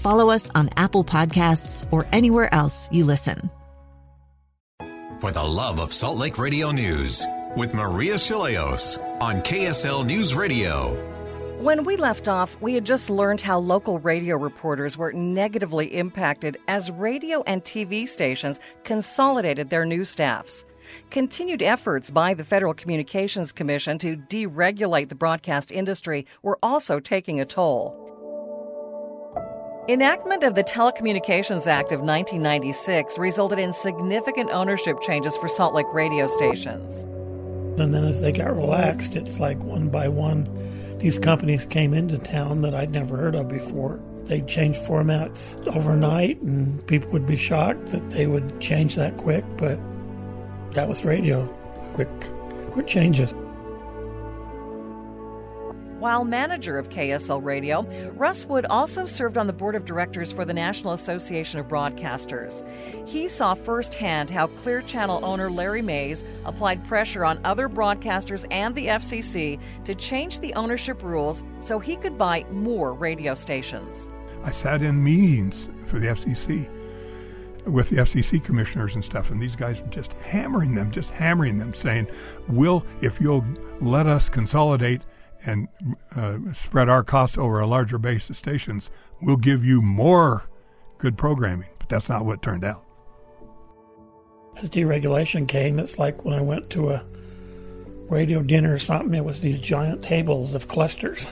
follow us on Apple Podcasts, or anywhere else you listen. For the love of Salt Lake Radio News with Maria Shilaos on KSL News Radio. When we left off, we had just learned how local radio reporters were negatively impacted as radio and TV stations consolidated their news staffs. Continued efforts by the Federal Communications Commission to deregulate the broadcast industry were also taking a toll. Enactment of the Telecommunications Act of 1996 resulted in significant ownership changes for Salt Lake radio stations. And then as they got relaxed, it's like one by one, these companies came into town that I'd never heard of before. They'd change formats overnight, and people would be shocked that they would change that quick, but that was radio. Quick, quick changes. While manager of KSL Radio, Russ Wood also served on the board of directors for the National Association of Broadcasters. He saw firsthand how Clear Channel owner Lowry Mays applied pressure on other broadcasters and the FCC to change the ownership rules so he could buy more radio stations. I sat in meetings for the FCC with the FCC commissioners and stuff, and these guys just hammering them, just hammering them, saying, "Will if you'll let us consolidate and uh, spread our costs over a larger base of stations, we'll give you more good programming." But that's not what turned out. As deregulation came, it's like when I went to a radio dinner or something. It was these giant tables of clusters,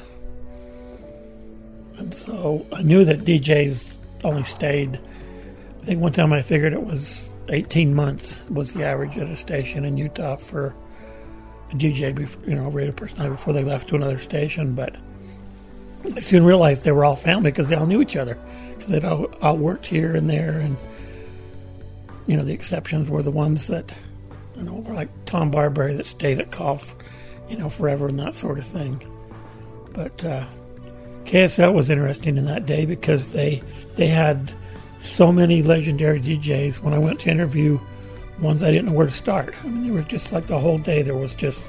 and so I knew that DJs only stayed I think one time I figured it was 18 months was the average at a station in Utah for a DJ, before, you know, radio personality before they left to another station. But I soon realized they were all family because they all knew each other because they'd all, all worked here and there. And, you know, the exceptions were the ones that, you know, were like Tom Barberi that stayed at Cough, you know, forever and that sort of thing. But uh, KSL was interesting in that day because they they had so many legendary DJs. When I went to interview ones, I didn't know where to start. I mean, they were just like the whole day. There was just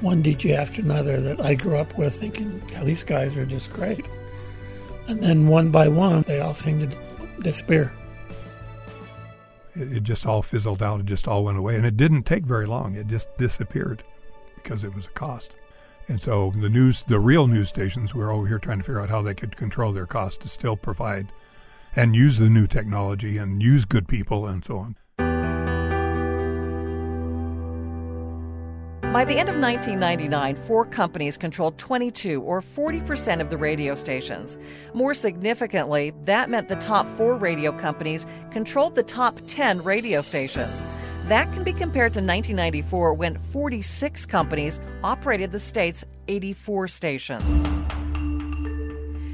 one DJ after another that I grew up with, thinking, "How these guys are just great." And then one by one, they all seemed to disappear. It, it just all fizzled out. It just all went away, and it didn't take very long. It just disappeared because it was a cost. And so the news, the real news stations, were over here trying to figure out how they could control their costs to still provide and use the new technology and use good people and so on. By the end of 1999, four companies controlled 22 or 40% of the radio stations. More significantly, that meant the top four radio companies controlled the top 10 radio stations. That can be compared to 1994 when 46 companies operated the state's 84 stations.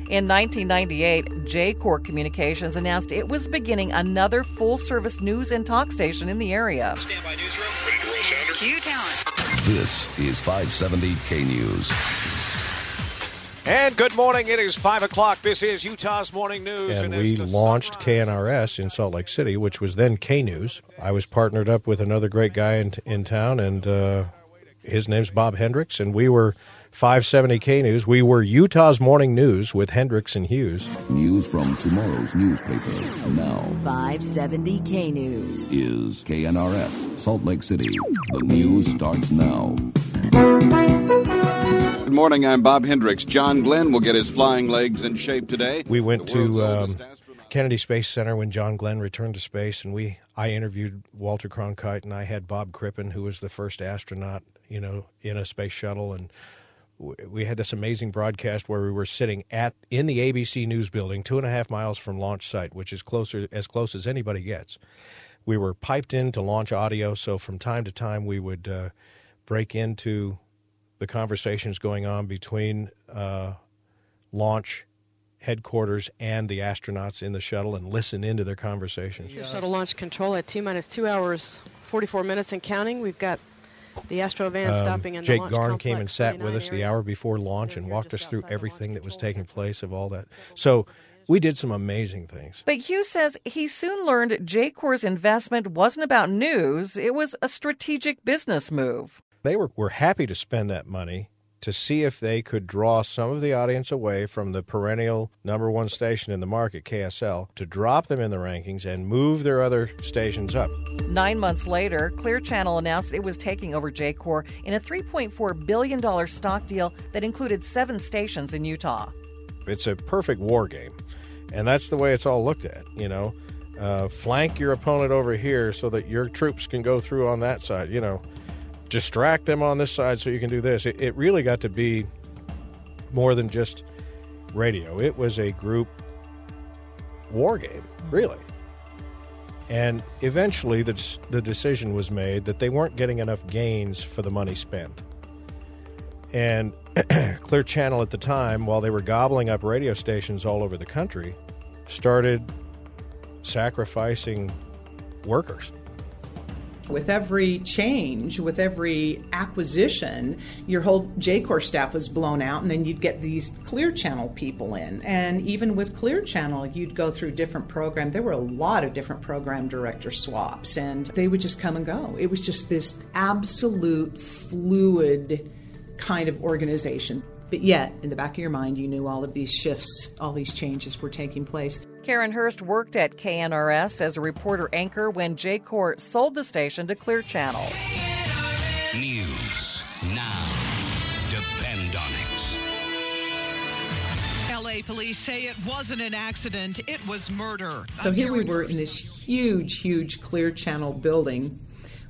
In 1998, Jacor Communications announced it was beginning another full-service news and talk station in the area. Standby newsroom. Ready to roll sounder. Cue talent. This is 570 K News. And good morning. It is 5 o'clock. This is Utah's Morning News. And, and we launched KNRS in Salt Lake City, which was then K News. I was partnered up with another great guy in, in town, and uh, his name's Bob Hendricks, and we were 570K News. We were Utah's Morning News with Hendricks and Hughes. News from tomorrow's newspaper. Now, 570K News is KNRS, Salt Lake City. The news starts now. Good morning. I'm Bob Hendricks. John Glenn will get his flying legs in shape today. We went to um, Kennedy Space Center when John Glenn returned to space, and we I interviewed Walter Cronkite, and I had Bob Crippen, who was the first astronaut, you know, in a space shuttle, and we had this amazing broadcast where we were sitting at in the ABC News building, two and a half miles from launch site, which is closer as close as anybody gets. We were piped in to launch audio, so from time to time we would uh, break into the conversations going on between uh, launch headquarters and the astronauts in the shuttle and listen into their conversations. Shuttle launch control at T minus two hours, 44 minutes and counting. We've got the Astro van um, stopping in Jake the Garn came and sat with us area. the hour before launch and walked us through everything that was taking place of all that. So we did some amazing things. But Hughes says he soon learned Jacor's investment wasn't about news, it was a strategic business move. They were, were happy to spend that money to see if they could draw some of the audience away from the perennial number one station in the market, KSL, to drop them in the rankings and move their other stations up. Nine months later, Clear Channel announced it was taking over Jacor in a $3.4 billion stock deal that included seven stations in Utah. It's a perfect war game, and that's the way it's all looked at, you know. Uh, flank your opponent over here so that your troops can go through on that side, you know distract them on this side so you can do this. It, it really got to be more than just radio. It was a group war game, really. And eventually, the, the decision was made that they weren't getting enough gains for the money spent. And Clear Channel at the time, while they were gobbling up radio stations all over the country, started sacrificing workers with every change, with every acquisition, your whole Jacor staff was blown out, and then you'd get these Clear Channel people in. And even with Clear Channel, you'd go through different programs. There were a lot of different program director swaps, and they would just come and go. It was just this absolute fluid kind of organization. But yet, in the back of your mind, you knew all of these shifts, all these changes were taking place. Karen Hurst worked at KNRS as a reporter anchor when Jacor sold the station to Clear Channel. News now. Depend on it. LA police say it wasn't an accident, it was murder. So here we were in this huge, huge Clear Channel building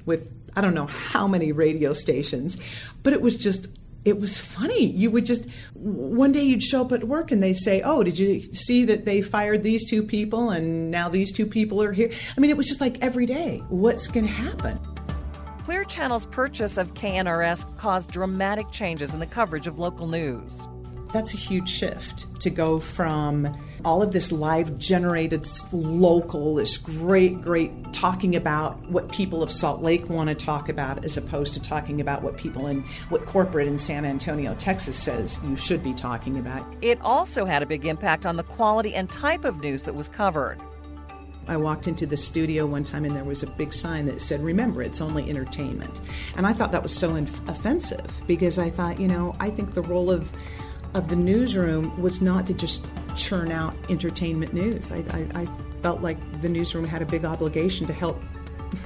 with I don't know how many radio stations, but it was just it was funny. You would just one day you'd show up at work and they say, "Oh, did you see that they fired these two people and now these two people are here?" I mean, it was just like every day. What's going to happen? Clear Channel's purchase of KNRS caused dramatic changes in the coverage of local news. That's a huge shift to go from all of this live generated local, this great, great talking about what people of Salt Lake want to talk about as opposed to talking about what people in what corporate in San Antonio, Texas says you should be talking about. It also had a big impact on the quality and type of news that was covered. I walked into the studio one time and there was a big sign that said, Remember, it's only entertainment. And I thought that was so inf- offensive because I thought, you know, I think the role of of the newsroom was not to just churn out entertainment news. I, I, I felt like the newsroom had a big obligation to help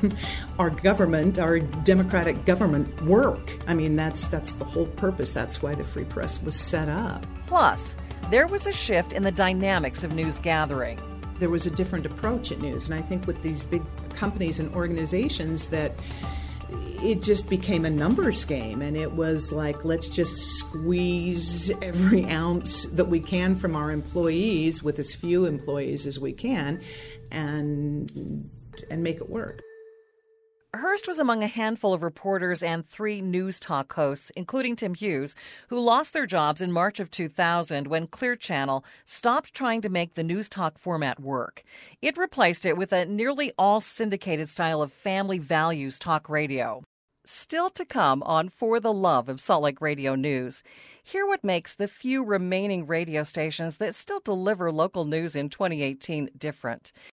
our government, our democratic government, work. I mean, that's that's the whole purpose. That's why the free press was set up. Plus, there was a shift in the dynamics of news gathering. There was a different approach at news, and I think with these big companies and organizations that it just became a numbers game and it was like let's just squeeze every ounce that we can from our employees with as few employees as we can and and make it work Hurst was among a handful of reporters and three news talk hosts, including Tim Hughes, who lost their jobs in March of 2000 when Clear Channel stopped trying to make the news talk format work. It replaced it with a nearly all syndicated style of family values talk radio. Still to come on For the Love of Salt Lake Radio News. Hear what makes the few remaining radio stations that still deliver local news in 2018 different.